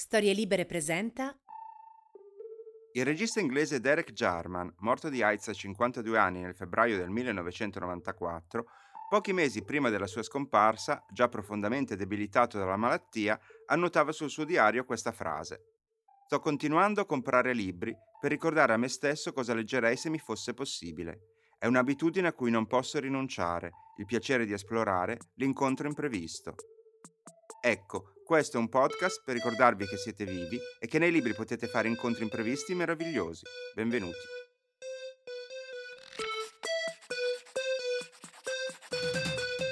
Storie Libere presenta Il regista inglese Derek Jarman, morto di AIDS a 52 anni nel febbraio del 1994, pochi mesi prima della sua scomparsa, già profondamente debilitato dalla malattia, annotava sul suo diario questa frase. Sto continuando a comprare libri per ricordare a me stesso cosa leggerei se mi fosse possibile. È un'abitudine a cui non posso rinunciare, il piacere di esplorare, l'incontro imprevisto. Ecco, questo è un podcast per ricordarvi che siete vivi e che nei libri potete fare incontri imprevisti meravigliosi. Benvenuti.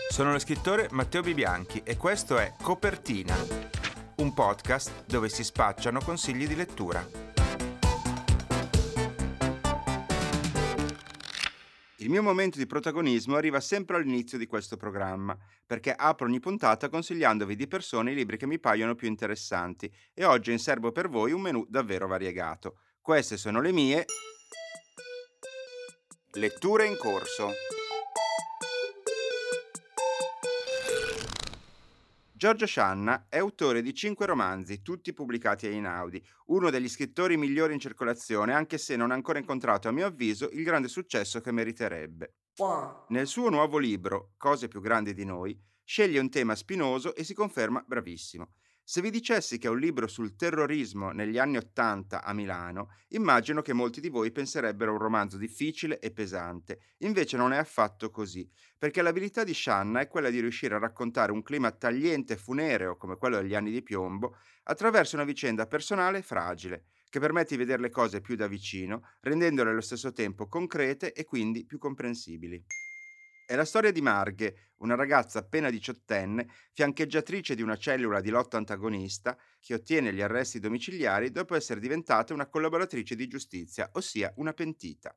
Sono lo scrittore Matteo Bibianchi e questo è Copertina, un podcast dove si spacciano consigli di lettura. Il mio momento di protagonismo arriva sempre all'inizio di questo programma, perché apro ogni puntata consigliandovi di persone i libri che mi paiono più interessanti e oggi inserbo per voi un menù davvero variegato. Queste sono le mie letture in corso. Giorgio Scianna è autore di cinque romanzi, tutti pubblicati a Inaudi, uno degli scrittori migliori in circolazione, anche se non ha ancora incontrato, a mio avviso, il grande successo che meriterebbe. Nel suo nuovo libro, Cose più grandi di noi, sceglie un tema spinoso e si conferma bravissimo. Se vi dicessi che è un libro sul terrorismo negli anni Ottanta a Milano, immagino che molti di voi penserebbero un romanzo difficile e pesante. Invece non è affatto così, perché l'abilità di Shanna è quella di riuscire a raccontare un clima tagliente e funereo come quello degli anni di piombo attraverso una vicenda personale fragile, che permette di vedere le cose più da vicino, rendendole allo stesso tempo concrete e quindi più comprensibili. È la storia di Marghe, una ragazza appena diciottenne, fiancheggiatrice di una cellula di lotta antagonista, che ottiene gli arresti domiciliari dopo essere diventata una collaboratrice di giustizia, ossia una pentita.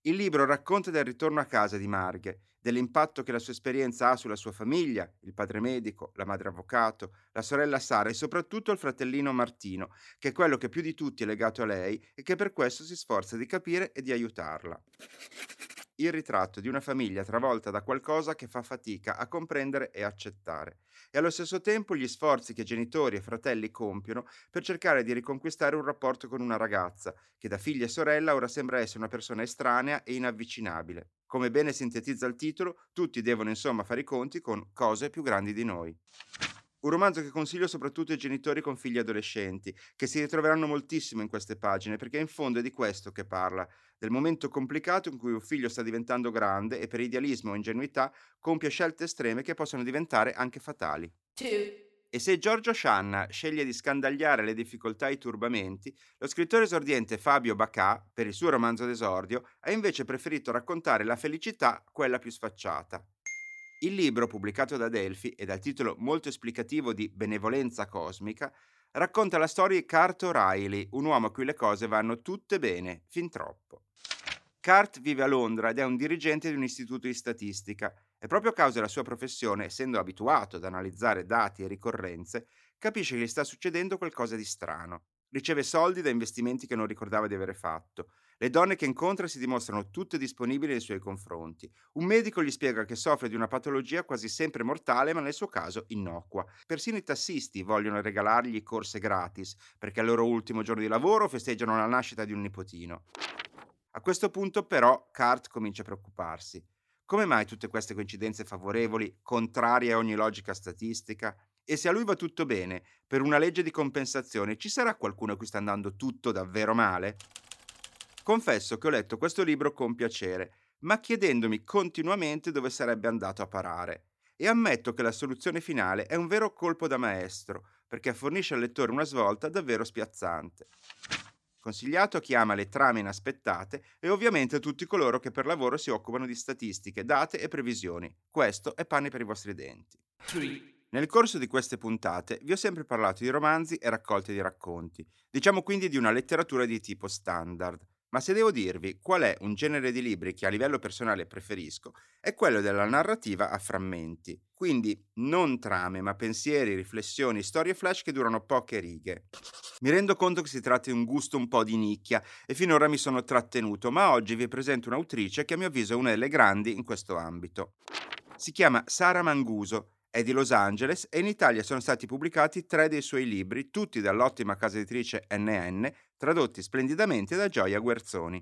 Il libro racconta del ritorno a casa di Marghe, dell'impatto che la sua esperienza ha sulla sua famiglia, il padre medico, la madre avvocato, la sorella Sara e soprattutto il fratellino Martino, che è quello che più di tutti è legato a lei e che per questo si sforza di capire e di aiutarla il ritratto di una famiglia travolta da qualcosa che fa fatica a comprendere e accettare, e allo stesso tempo gli sforzi che genitori e fratelli compiono per cercare di riconquistare un rapporto con una ragazza, che da figlia e sorella ora sembra essere una persona estranea e inavvicinabile. Come bene sintetizza il titolo, tutti devono insomma fare i conti con cose più grandi di noi. Un romanzo che consiglio soprattutto ai genitori con figli adolescenti, che si ritroveranno moltissimo in queste pagine, perché in fondo è di questo che parla, del momento complicato in cui un figlio sta diventando grande e per idealismo o ingenuità compie scelte estreme che possono diventare anche fatali. Two. E se Giorgio Scianna sceglie di scandagliare le difficoltà e i turbamenti, lo scrittore esordiente Fabio Bacà, per il suo romanzo d'esordio, ha invece preferito raccontare la felicità, quella più sfacciata. Il libro, pubblicato da Delphi e dal titolo molto esplicativo di Benevolenza cosmica, racconta la storia di Cart O'Reilly, un uomo a cui le cose vanno tutte bene, fin troppo. Cart vive a Londra ed è un dirigente di un istituto di statistica e proprio a causa della sua professione, essendo abituato ad analizzare dati e ricorrenze, capisce che gli sta succedendo qualcosa di strano. Riceve soldi da investimenti che non ricordava di avere fatto le donne che incontra si dimostrano tutte disponibili nei suoi confronti. Un medico gli spiega che soffre di una patologia quasi sempre mortale, ma nel suo caso innocua. Persino i tassisti vogliono regalargli corse gratis, perché al loro ultimo giorno di lavoro festeggiano la nascita di un nipotino. A questo punto, però, Cart comincia a preoccuparsi. Come mai tutte queste coincidenze favorevoli, contrarie a ogni logica statistica? E se a lui va tutto bene, per una legge di compensazione, ci sarà qualcuno a cui sta andando tutto davvero male? Confesso che ho letto questo libro con piacere, ma chiedendomi continuamente dove sarebbe andato a parare. E ammetto che la soluzione finale è un vero colpo da maestro, perché fornisce al lettore una svolta davvero spiazzante. Consigliato a chi ama le trame inaspettate e ovviamente a tutti coloro che per lavoro si occupano di statistiche, date e previsioni. Questo è pane per i vostri denti. Nel corso di queste puntate vi ho sempre parlato di romanzi e raccolte di racconti, diciamo quindi di una letteratura di tipo standard, ma se devo dirvi qual è un genere di libri che a livello personale preferisco, è quello della narrativa a frammenti. Quindi non trame, ma pensieri, riflessioni, storie flash che durano poche righe. Mi rendo conto che si tratta di un gusto un po' di nicchia e finora mi sono trattenuto, ma oggi vi presento un'autrice che a mio avviso è una delle grandi in questo ambito. Si chiama Sara Manguso È di Los Angeles e in Italia sono stati pubblicati tre dei suoi libri, tutti dall'ottima casa editrice NN, tradotti splendidamente da Gioia Guerzoni.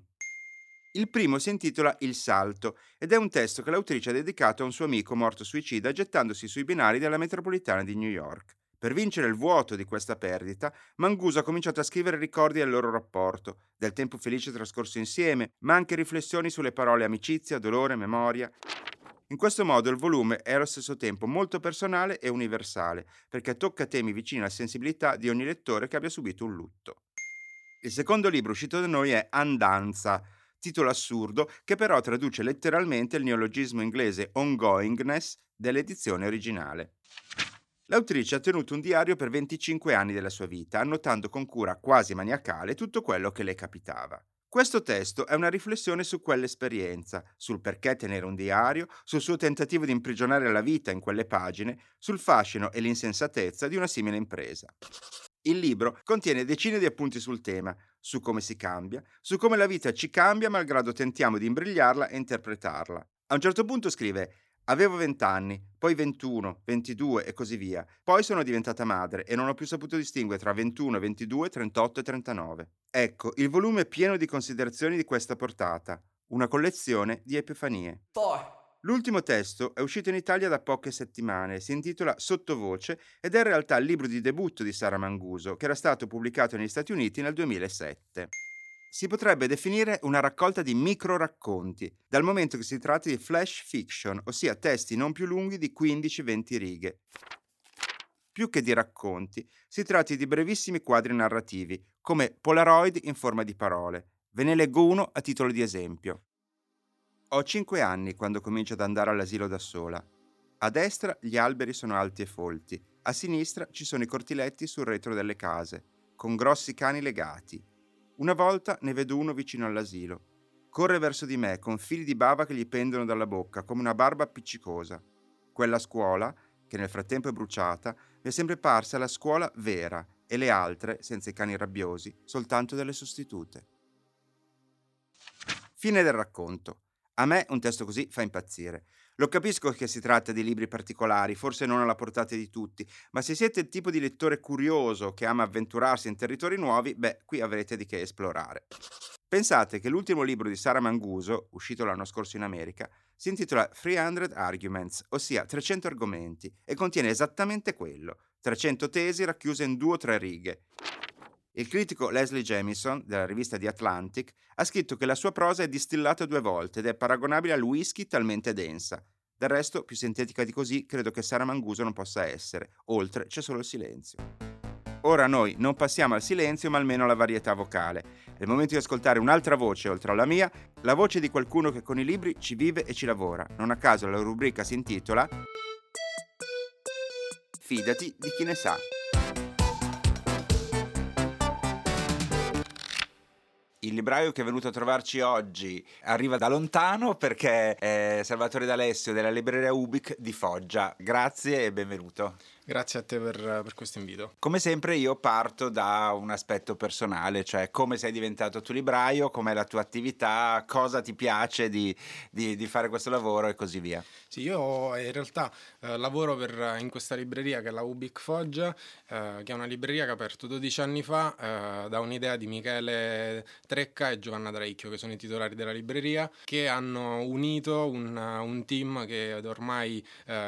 Il primo si intitola Il Salto ed è un testo che l'autrice ha dedicato a un suo amico morto suicida gettandosi sui binari della metropolitana di New York. Per vincere il vuoto di questa perdita, Manguso ha cominciato a scrivere ricordi del loro rapporto, del tempo felice trascorso insieme, ma anche riflessioni sulle parole amicizia, dolore, memoria. In questo modo il volume è allo stesso tempo molto personale e universale, perché tocca temi vicini alla sensibilità di ogni lettore che abbia subito un lutto. Il secondo libro uscito da noi è Andanza, titolo assurdo che però traduce letteralmente il neologismo inglese ongoingness dell'edizione originale. L'autrice ha tenuto un diario per 25 anni della sua vita, annotando con cura quasi maniacale tutto quello che le capitava. Questo testo è una riflessione su quell'esperienza, sul perché tenere un diario, sul suo tentativo di imprigionare la vita in quelle pagine, sul fascino e l'insensatezza di una simile impresa. Il libro contiene decine di appunti sul tema, su come si cambia, su come la vita ci cambia malgrado tentiamo di imbrigliarla e interpretarla. A un certo punto scrive Avevo 20 anni, poi 21, 22 e così via. Poi sono diventata madre e non ho più saputo distinguere tra 21, 22, 38 e 39. Ecco, il volume è pieno di considerazioni di questa portata, una collezione di epifanie. Four. L'ultimo testo è uscito in Italia da poche settimane, si intitola Sottovoce ed è in realtà il libro di debutto di Sara Manguso, che era stato pubblicato negli Stati Uniti nel 2007. Si potrebbe definire una raccolta di micro racconti, dal momento che si tratta di flash fiction, ossia testi non più lunghi di 15-20 righe. Più che di racconti, si tratta di brevissimi quadri narrativi, come Polaroid in forma di parole. Ve ne leggo uno a titolo di esempio. Ho cinque anni quando comincio ad andare all'asilo da sola. A destra gli alberi sono alti e folti, a sinistra ci sono i cortiletti sul retro delle case, con grossi cani legati. Una volta ne vedo uno vicino all'asilo. Corre verso di me con fili di bava che gli pendono dalla bocca, come una barba appiccicosa. Quella scuola, che nel frattempo è bruciata, mi è sempre parsa la scuola vera e le altre, senza i cani rabbiosi, soltanto delle sostitute. Fine del racconto. A me un testo così fa impazzire. Lo capisco che si tratta di libri particolari, forse non alla portata di tutti, ma se siete il tipo di lettore curioso che ama avventurarsi in territori nuovi, beh, qui avrete di che esplorare. Pensate che l'ultimo libro di Sara Manguso, uscito l'anno scorso in America, si intitola 300 Arguments, ossia 300 argomenti, e contiene esattamente quello, 300 tesi racchiuse in due o tre righe. Il critico Leslie Jamison, della rivista The Atlantic, ha scritto che la sua prosa è distillata due volte ed è paragonabile al whisky talmente densa. Del resto, più sintetica di così, credo che Sara Manguso non possa essere. Oltre c'è solo il silenzio. Ora noi non passiamo al silenzio, ma almeno alla varietà vocale. È il momento di ascoltare un'altra voce oltre alla mia, la voce di qualcuno che con i libri ci vive e ci lavora. Non a caso la rubrica si intitola Fidati di chi ne sa. Il libraio che è venuto a trovarci oggi arriva da lontano perché è Salvatore D'Alessio della libreria Ubic di Foggia. Grazie e benvenuto. Grazie a te per, per, questo invito. Come sempre io parto da un aspetto personale, cioè come sei diventato tu libraio, com'è la tua attività, cosa ti piace di, di, di fare questo lavoro e così via. Sì, io in realtà eh, lavoro per, in questa libreria che è la Ubic Foggia, eh, che è una libreria che ha aperto 12 anni fa eh, da un'idea di Michele Trecca e Giovanna Draicchio, che sono i titolari della libreria, che hanno unito un, un team che da ormai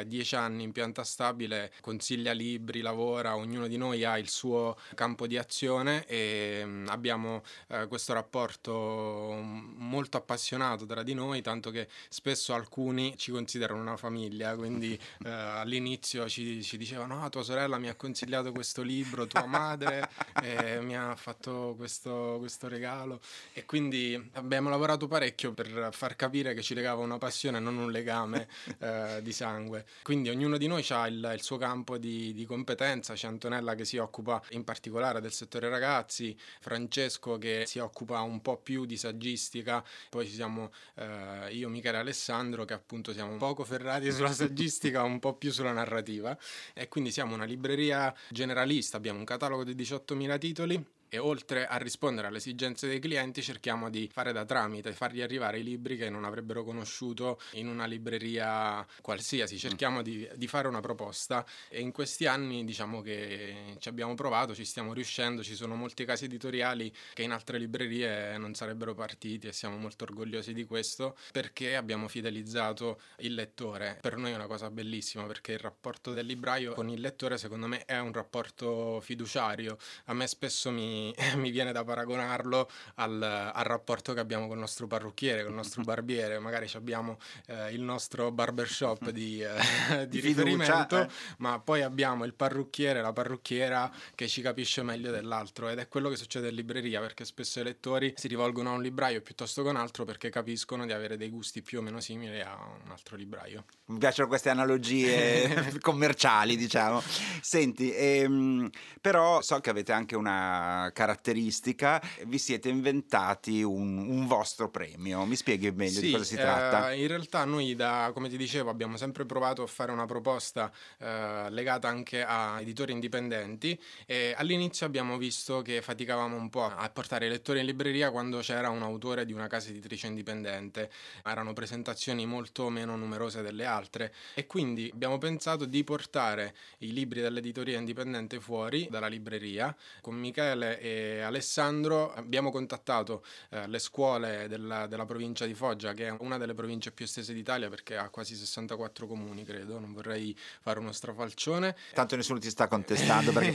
10 eh, anni in pianta stabile consiglia consiglia libri, lavora, ognuno di noi ha il suo campo di azione e abbiamo eh, questo rapporto molto appassionato tra di noi, tanto che spesso alcuni ci considerano una famiglia, quindi eh, all'inizio ci, ci, dicevano no, tua sorella mi ha consigliato questo libro, tua madre eh, mi ha fatto questo, questo regalo e quindi abbiamo lavorato parecchio per far capire che ci legava una passione, non un legame eh, di sangue. Quindi ognuno di noi ha il, il suo campo campo di, di, competenza, c'è Antonella che si occupa in particolare del settore ragazzi, Francesco che si occupa un po' più di saggistica, poi ci siamo eh, io, Michele Alessandro che appunto siamo un poco ferrati sulla saggistica, un po' più sulla narrativa. E quindi siamo una libreria generalista, abbiamo un catalogo di 18.000 titoli e oltre a rispondere alle esigenze dei clienti cerchiamo di fare da tramite, fargli arrivare i libri che non avrebbero conosciuto in una libreria qualsiasi, cerchiamo di, di fare una proposta e in questi anni diciamo che ci abbiamo provato, ci stiamo riuscendo, ci sono molti casi editoriali che in altre librerie non sarebbero partiti e siamo molto orgogliosi di questo perché abbiamo fidelizzato il lettore. Per noi è una cosa bellissima perché il rapporto del libraio con il lettore secondo me è un rapporto fiduciario. A me spesso mi, mi viene da paragonarlo al, al, rapporto che abbiamo con il nostro parrucchiere, con il nostro barbiere. Magari abbiamo eh, il nostro barbershop di, eh, di, di riferimento, eh. ma poi abbiamo il parrucchiere, la parrucchiera che ci capisce meglio dell'altro ed è quello che succede in libreria perché spesso i lettori si rivolgono a un libraio piuttosto che a un altro perché capiscono di avere dei gusti più o meno simili a un altro libraio. Mi piacciono queste analogie commerciali, diciamo. Senti, ehm, però so che avete anche una caratteristica, vi siete inventati un, un vostro premio. Mi spieghi meglio sì, di cosa si tratta? Eh, in realtà noi, da, come ti dicevo, abbiamo sempre provato a fare una proposta eh, legata anche a editori indipendenti e all'inizio abbiamo visto che faticavamo un po' a portare i lettori in libreria quando c'era un autore di una casa editrice indipendente. Erano presentazioni molto meno numerose delle altre e quindi abbiamo pensato di portare i libri dell'editoria indipendente fuori dalla libreria. Con Michele e Alessandro abbiamo contattato eh, le scuole della, della provincia di Foggia, che è una delle province più estese d'Italia perché ha quasi 64 comuni, credo, non vorrei fare uno strafalcione. Tanto nessuno ti sta contestando perché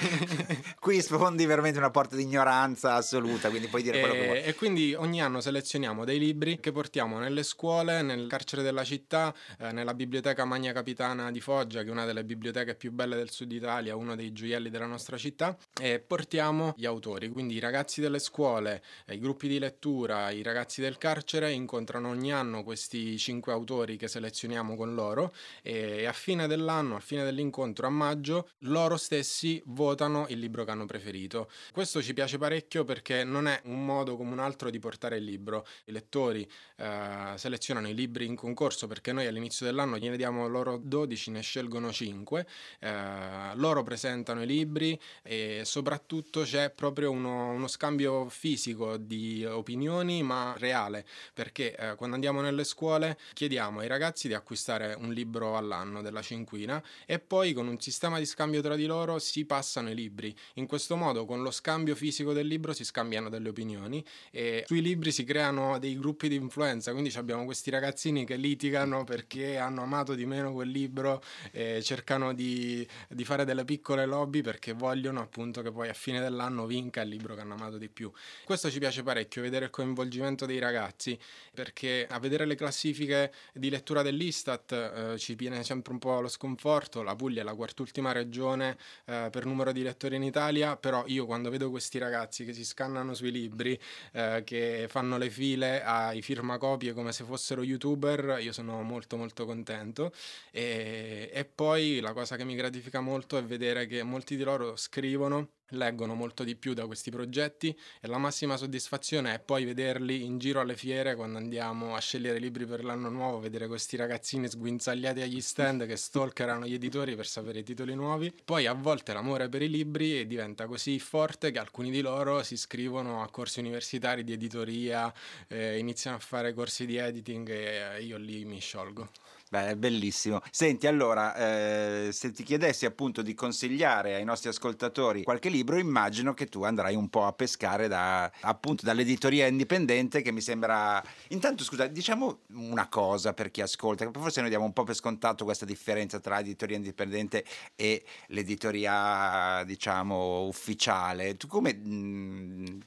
qui sfondi veramente una porta di ignoranza assoluta, quindi puoi dire e, quello che vuoi. E quindi ogni anno selezioniamo dei libri che portiamo nelle scuole, nel carcere della città, eh, nella biblioteca Magna Capitana di Foggia, che è una delle biblioteche più belle del sud Italia, uno dei gioielli della nostra città, e portiamo gli autori, quindi i ragazzi delle scuole, eh, i gruppi di lettura, i ragazzi del carcere incontrano ogni anno questi cinque autori che selezioniamo con loro e a fine dell'anno, a fine dell'incontro a maggio, loro stessi votano il libro che hanno preferito. Questo ci piace parecchio perché non è un modo come un altro di portare il libro. I lettori eh, selezionano i libri in concorso perché noi all'inizio dell'anno gliene diamo loro 12, ne scelgono 5, eh, loro presentano i libri e soprattutto c'è proprio uno, uno scambio fisico di opinioni ma reale perché eh, quando andiamo nelle scuole chiediamo ai ragazzi di acquistare un libro all'anno della cinquina e poi con un sistema di scambio tra di loro si passano i libri. In questo modo con lo scambio fisico del libro si scambiano delle opinioni e sui libri si creano dei gruppi di influenza, quindi abbiamo questi ragazzini che litigano perché hanno amato di meno quel libro e cercano di, di fare delle piccole lobby perché vogliono appunto che poi a fine dell'anno vinca il libro che hanno amato di più. Questo ci piace parecchio, vedere il coinvolgimento dei ragazzi perché a vedere le classifiche di lettura dell'Istat eh, ci viene sempre un po' lo sconforto, la Puglia è la quart'ultima regione eh, per numero di lettori in Italia, però io quando vedo questi ragazzi che si scannano sui libri, eh, che fanno le file ai firmacopie come se fossero youtuber, io sono molto molto contento. E, e poi la cosa che mi gratifica molto è vedere che molti di loro scrivono leggono molto di più da questi progetti e la massima soddisfazione è poi vederli in giro alle fiere quando andiamo a scegliere libri per l'anno nuovo, vedere questi ragazzini sguinzagliati agli stand che stalkerano gli editori per sapere i titoli nuovi. Poi a volte l'amore per i libri diventa così forte che alcuni di loro si iscrivono a corsi universitari di editoria, eh, iniziano a fare corsi di editing e io lì mi sciolgo. Beh, è bellissimo. Senti, allora, eh, se ti chiedessi appunto di consigliare ai nostri ascoltatori qualche libro, immagino che tu andrai un po' a pescare da, appunto dall'editoria indipendente che mi sembra... Intanto, scusa, diciamo una cosa per chi ascolta, forse noi diamo un po' per scontato questa differenza tra l'editoria indipendente e l'editoria, diciamo, ufficiale. Tu come... Mh,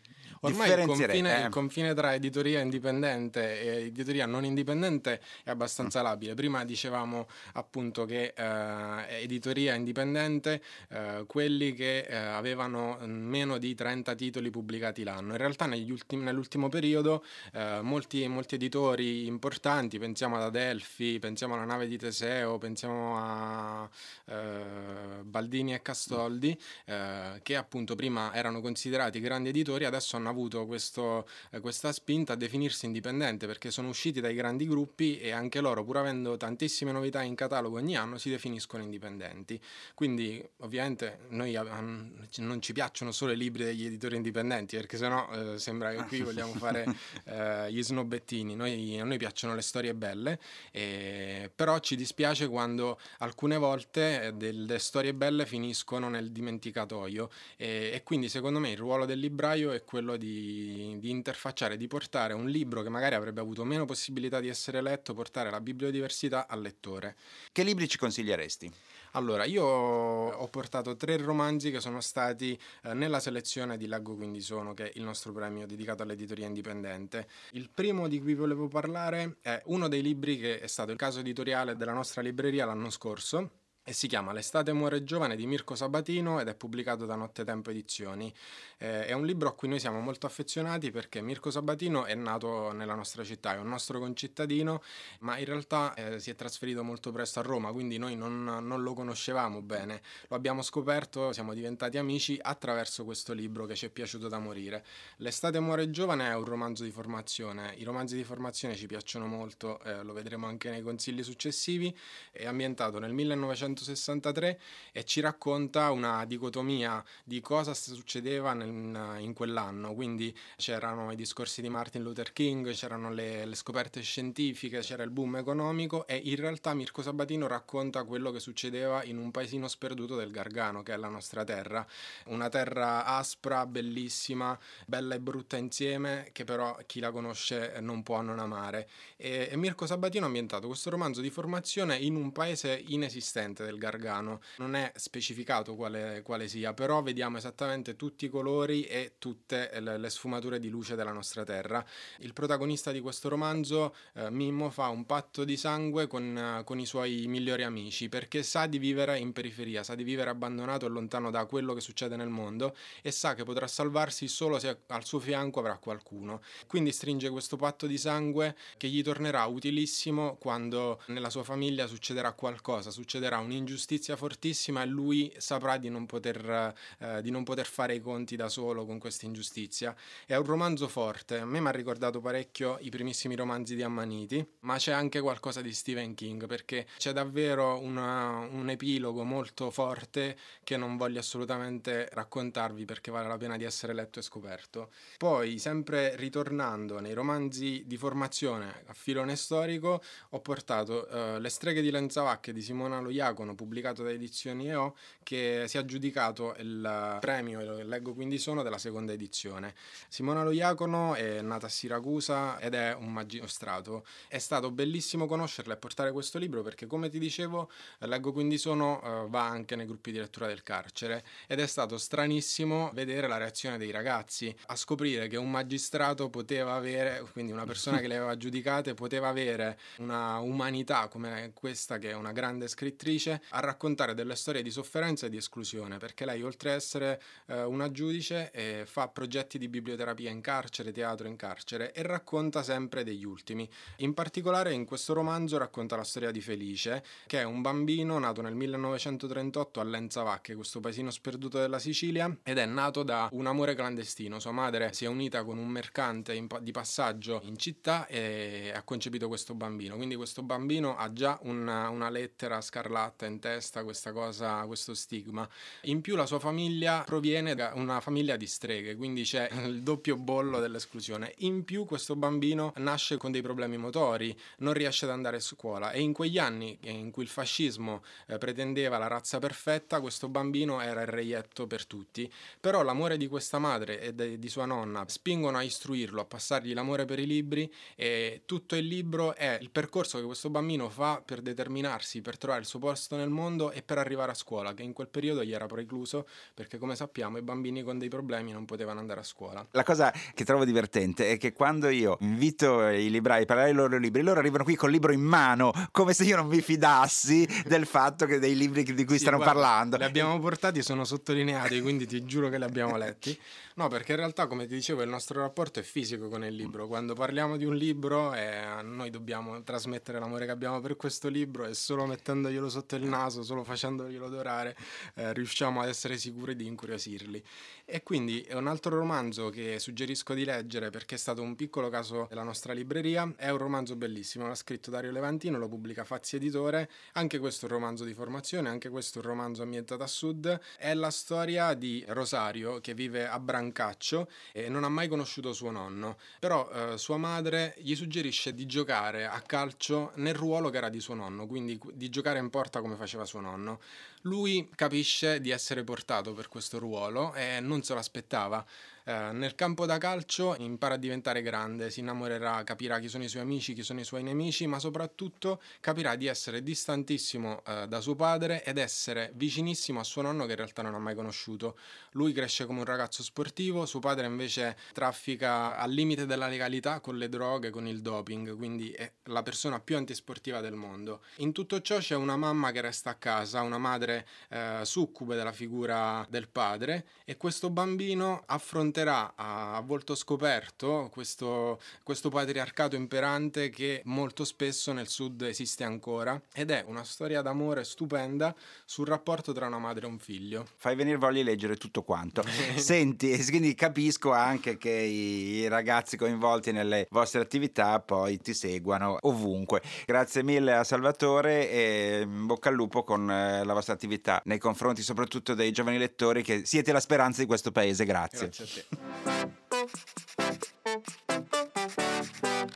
Ormai il confine, eh. il confine, tra editoria indipendente e editoria non indipendente è abbastanza mm. labile. Prima dicevamo appunto che eh, editoria indipendente, eh, quelli che eh, avevano meno di 30 titoli pubblicati l'anno. In realtà ultimi, nell'ultimo periodo eh, molti, molti, editori importanti, pensiamo ad Adelphi, pensiamo alla nave di Teseo, pensiamo a eh, Baldini e Castoldi, che appunto prima erano considerati grandi editori, adesso hanno avuto questo, eh, questa spinta a definirsi indipendente perché sono usciti dai grandi gruppi e anche loro, pur avendo tantissime novità in catalogo ogni anno, si definiscono indipendenti. Quindi ovviamente noi non ci piacciono solo i libri degli editori indipendenti perché sennò eh, sembra che qui vogliamo fare eh, gli snobbettini. Noi, a noi piacciono le storie belle, eh, però ci dispiace quando alcune volte eh, delle storie belle finiscono nel dimenticatoio e, e quindi secondo me il ruolo del libraio è quello di, di, interfacciare, di portare un libro che magari avrebbe avuto meno possibilità di essere letto, portare la bibliodiversità al lettore. Che libri ci consiglieresti? Allora, io ho portato tre romanzi che sono stati eh, nella selezione di Leggo Quindi Sono, che è il nostro premio dedicato all'editoria indipendente. Il primo di cui volevo parlare è uno dei libri che è stato il caso editoriale della nostra libreria l'anno scorso e si chiama L'estate muore giovane di Mirko Sabatino ed è pubblicato da Nottetempo Edizioni. Eh, è un libro a cui noi siamo molto affezionati perché Mirko Sabatino è nato nella nostra città, è un nostro concittadino, ma in realtà eh, si è trasferito molto presto a Roma, quindi noi non, non, lo conoscevamo bene. Lo abbiamo scoperto, siamo diventati amici attraverso questo libro che ci è piaciuto da morire. L'estate muore giovane è un romanzo di formazione, i romanzi di formazione ci piacciono molto, eh, lo vedremo anche nei consigli successivi, è ambientato nel 1900 1963 e ci racconta una dicotomia di cosa succedeva nel, in quell'anno. Quindi c'erano i discorsi di Martin Luther King, c'erano le, le scoperte scientifiche, c'era il boom economico e in realtà Mirko Sabatino racconta quello che succedeva in un paesino sperduto del Gargano, che è la nostra terra. Una terra aspra, bellissima, bella e brutta insieme, che però chi la conosce non può non amare. E, e Mirko Sabatino ha ambientato questo romanzo di formazione in un paese inesistente parte del Gargano. Non è specificato quale, quale sia, però vediamo esattamente tutti i colori e tutte le, le, sfumature di luce della nostra terra. Il protagonista di questo romanzo, eh, Mimmo, fa un patto di sangue con, uh, con i suoi migliori amici perché sa di vivere in periferia, sa di vivere abbandonato e lontano da quello che succede nel mondo e sa che potrà salvarsi solo se al suo fianco avrà qualcuno. Quindi stringe questo patto di sangue che gli tornerà utilissimo quando nella sua famiglia succederà qualcosa, succederà un un'ingiustizia fortissima e lui saprà di non, poter, eh, di non poter fare i conti da solo con questa ingiustizia. È un romanzo forte, a me mi ha ricordato parecchio i primissimi romanzi di Ammaniti, ma c'è anche qualcosa di Stephen King perché c'è davvero una, un epilogo molto forte che non voglio assolutamente raccontarvi perché vale la pena di essere letto e scoperto. Poi, sempre ritornando nei romanzi di formazione a filone storico, ho portato uh, Le streghe di Lenzavacche di Simona Loiaco Diacono, pubblicato da Edizioni EO, che si è aggiudicato il premio, e leggo quindi sono, della seconda edizione. Simona Lo Diacono è nata a Siracusa ed è un magistrato. È stato bellissimo conoscerla e portare questo libro perché, come ti dicevo, leggo quindi sono, uh, va anche nei gruppi di lettura del carcere ed è stato stranissimo vedere la reazione dei ragazzi a scoprire che un magistrato poteva avere, quindi una persona che le aveva giudicate, poteva avere una umanità come questa che è una grande scrittrice giudice a raccontare delle storie di sofferenza e di esclusione, perché lei oltre ad essere eh, una giudice eh, fa progetti di biblioterapia in carcere, teatro in carcere e racconta sempre degli ultimi. In particolare in questo romanzo racconta la storia di Felice, che è un bambino nato nel 1938 a Lenzavacche, questo paesino sperduto della Sicilia, ed è nato da un amore clandestino. Sua madre si è unita con un mercante pa- di passaggio in città e ha concepito questo bambino. Quindi questo bambino ha già una, una lettera scarlatta porta in testa questa cosa, questo stigma. In più la sua famiglia proviene da una famiglia di streghe, quindi c'è il doppio bollo dell'esclusione. In più questo bambino nasce con dei problemi motori, non riesce ad andare a scuola e in quegli anni in cui il fascismo eh, pretendeva la razza perfetta, questo bambino era il reietto per tutti. Però l'amore di questa madre e di sua nonna spingono a istruirlo, a passargli l'amore per i libri e tutto il libro è il percorso che questo bambino fa per determinarsi, per trovare il suo posto posto nel mondo e per arrivare a scuola, che in quel periodo gli era precluso perché come sappiamo i bambini con dei problemi non potevano andare a scuola. La cosa che trovo divertente è che quando io invito i librai a parlare dei loro libri, loro arrivano qui col libro in mano, come se io non mi fidassi del fatto che dei libri di cui sì, stanno guarda, parlando. Li abbiamo portati, sono sottolineati, quindi ti giuro che li abbiamo letti. No, perché in realtà, come ti dicevo, il nostro rapporto è fisico con il libro. Quando parliamo di un libro, eh, noi dobbiamo trasmettere l'amore che abbiamo per questo libro e solo mettendoglielo sotto sotto il naso, solo facendoglielo odorare, eh, riusciamo ad essere sicuri di incuriosirli. E quindi è un altro romanzo che suggerisco di leggere perché è stato un piccolo caso della nostra libreria. È un romanzo bellissimo, l'ha scritto Dario Levantino, lo pubblica Fazzi Editore. Anche questo è un romanzo di formazione, anche questo è un romanzo ambientato a sud. È la storia di Rosario che vive a Brancaccio e non ha mai conosciuto suo nonno. Però eh, sua madre gli suggerisce di giocare a calcio nel ruolo che era di suo nonno, quindi di giocare in porta come faceva suo nonno. Lui capisce di essere portato per questo ruolo e non se lo aspettava. Eh, nel campo da calcio impara a diventare grande, si innamorerà, capirà chi sono i suoi amici, chi sono i suoi nemici, ma soprattutto capirà di essere distantissimo eh, da suo padre ed essere vicinissimo a suo nonno che in realtà non ha mai conosciuto. Lui cresce come un ragazzo sportivo, suo padre invece traffica al limite della legalità con le droghe, con il doping, quindi è la persona più antisportiva del mondo. In tutto ciò c'è una mamma che resta a casa, una madre eh, succube della figura del padre e questo bambino affronta affronterà a, volto scoperto questo, questo patriarcato imperante che molto spesso nel sud esiste ancora ed è una storia d'amore stupenda sul rapporto tra una madre e un figlio. Fai venire voglia di leggere tutto quanto. Senti, quindi capisco anche che i ragazzi coinvolti nelle vostre attività poi ti seguano ovunque. Grazie mille a Salvatore e bocca al lupo con eh, la vostra attività nei confronti soprattutto dei giovani lettori che siete la speranza di questo paese. Grazie. Grazie te.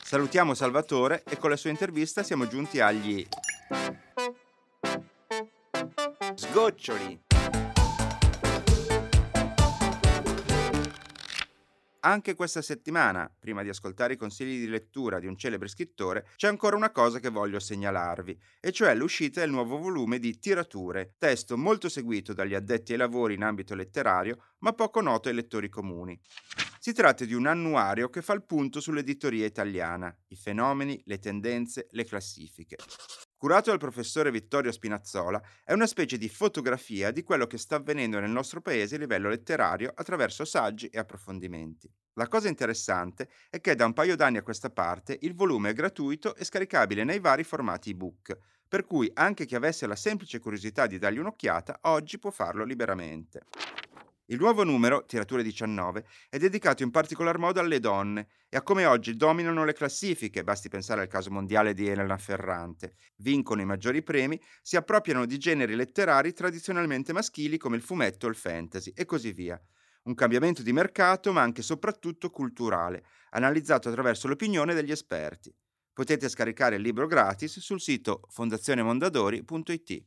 Salutiamo Salvatore e con la sua intervista siamo giunti agli sgoccioli. Anche questa settimana, prima di ascoltare i consigli di lettura di un celebre scrittore, c'è ancora una cosa che voglio segnalarvi, e cioè l'uscita del nuovo volume di Tirature, testo molto seguito dagli addetti ai lavori in ambito letterario, ma poco noto ai lettori comuni. Si tratta di un annuario che fa il punto sull'editoria italiana, i fenomeni, le tendenze, le classifiche. Curato dal professore Vittorio Spinazzola, è una specie di fotografia di quello che sta avvenendo nel nostro paese a livello letterario attraverso saggi e approfondimenti. La cosa interessante è che da un paio d'anni a questa parte il volume è gratuito e scaricabile nei vari formati ebook, per cui anche chi avesse la semplice curiosità di dargli un'occhiata oggi può farlo liberamente. Il nuovo numero, Tirature 19, è dedicato in particolar modo alle donne e a come oggi dominano le classifiche, basti pensare al caso mondiale di Elena Ferrante, vincono i maggiori premi, si appropriano di generi letterari tradizionalmente maschili come il fumetto o il fantasy e così via. Un cambiamento di mercato ma anche e soprattutto culturale, analizzato attraverso l'opinione degli esperti. Potete scaricare il libro gratis sul sito fondazionemondadori.it.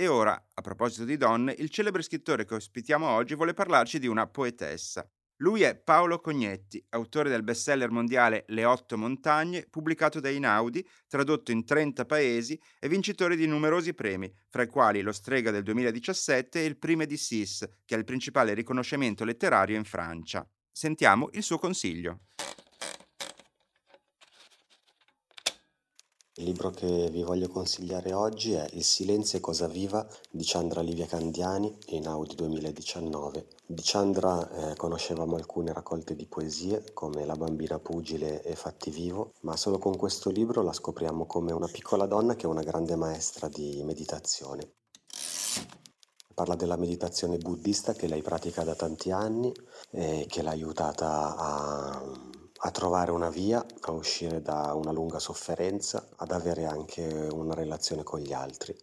E ora, a proposito di donne, il celebre scrittore che ospitiamo oggi vuole parlarci di una poetessa. Lui è Paolo Cognetti, autore del bestseller mondiale Le otto montagne, pubblicato da Inaudi, tradotto in 30 paesi e vincitore di numerosi premi, fra i quali lo Strega del 2017 e il Prime di Sis, che è il principale riconoscimento letterario in Francia. Sentiamo il suo consiglio. Il libro che vi voglio consigliare oggi è Il silenzio è cosa viva di Chandra Livia Candiani in Audi 2019. Di Chandra eh, conoscevamo alcune raccolte di poesie come La bambina pugile e Fatti vivo, ma solo con questo libro la scopriamo come una piccola donna che è una grande maestra di meditazione. Parla della meditazione buddista che lei pratica da tanti anni e che l'ha aiutata a a trovare una via, a uscire da una lunga sofferenza, ad avere anche una relazione con gli altri.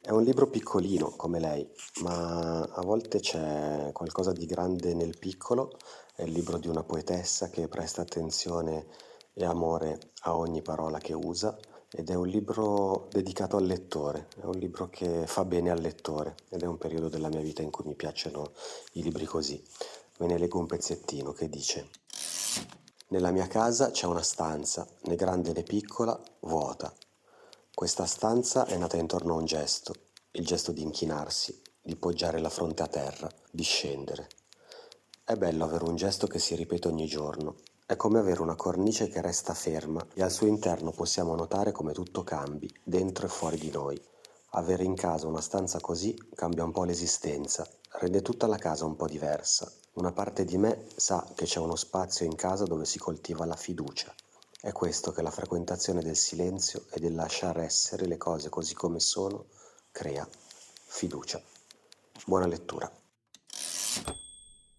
È un libro piccolino come lei, ma a volte c'è qualcosa di grande nel piccolo, è il libro di una poetessa che presta attenzione e amore a ogni parola che usa ed è un libro dedicato al lettore, è un libro che fa bene al lettore ed è un periodo della mia vita in cui mi piacciono i libri così. Ve ne leggo un pezzettino che dice nella mia casa c'è una stanza, né grande né piccola, vuota. Questa stanza è nata intorno a un gesto, il gesto di inchinarsi, di poggiare la fronte a terra, di scendere. È bello avere un gesto che si ripete ogni giorno. È come avere una cornice che resta ferma e al suo interno possiamo notare come tutto cambi, dentro e fuori di noi. Avere in casa una stanza così cambia un po' l'esistenza, rende tutta la casa un po' diversa, una parte di me sa che c'è uno spazio in casa dove si coltiva la fiducia. È questo che la frequentazione del silenzio e del lasciare essere le cose così come sono crea fiducia. Buona lettura.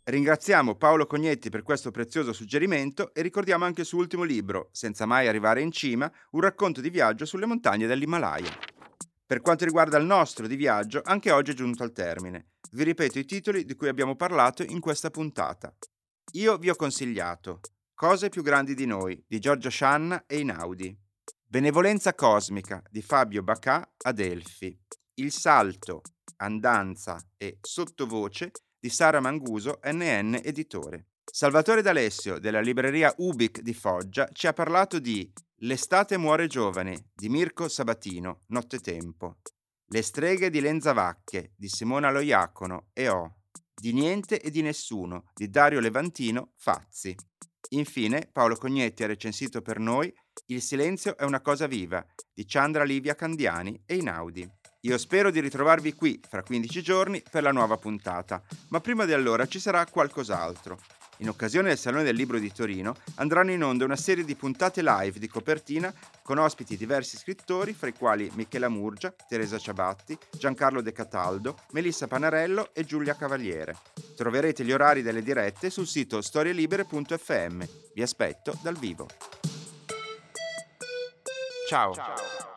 Ringraziamo Paolo Cognetti per questo prezioso suggerimento e ricordiamo anche il suo ultimo libro, Senza mai arrivare in cima, un racconto di viaggio sulle montagne dell'Himalaya. Per quanto riguarda il nostro di viaggio, anche oggi è giunto al termine. Vi ripeto i titoli di cui abbiamo parlato in questa puntata. Io vi ho consigliato Cose più grandi di noi di Giorgio Scianna e Inaudi. Benevolenza cosmica di Fabio Bacà ad Elfi. Il salto, andanza e sottovoce di Sara Manguso, NN Editore. Salvatore D'Alessio della libreria Ubic di Foggia ci ha parlato di L'estate muore giovane di Mirko Sabatino, Nottetempo. Le streghe di Lenza Vacche di Simona Loiacono e O. Di niente e di nessuno di Dario Levantino, Fazzi. Infine, Paolo Cognetti ha recensito per noi Il silenzio è una cosa viva di Chandra Livia Candiani e Inaudi. Io spero di ritrovarvi qui fra 15 giorni per la nuova puntata, ma prima di allora ci sarà qualcos'altro. In occasione del Salone del Libro di Torino andranno in onda una serie di puntate live di copertina con ospiti diversi scrittori, fra i quali Michela Murgia, Teresa Ciabatti, Giancarlo De Cataldo, Melissa Panarello e Giulia Cavaliere. Troverete gli orari delle dirette sul sito storielibere.fm. Vi aspetto dal vivo. Ciao. Ciao.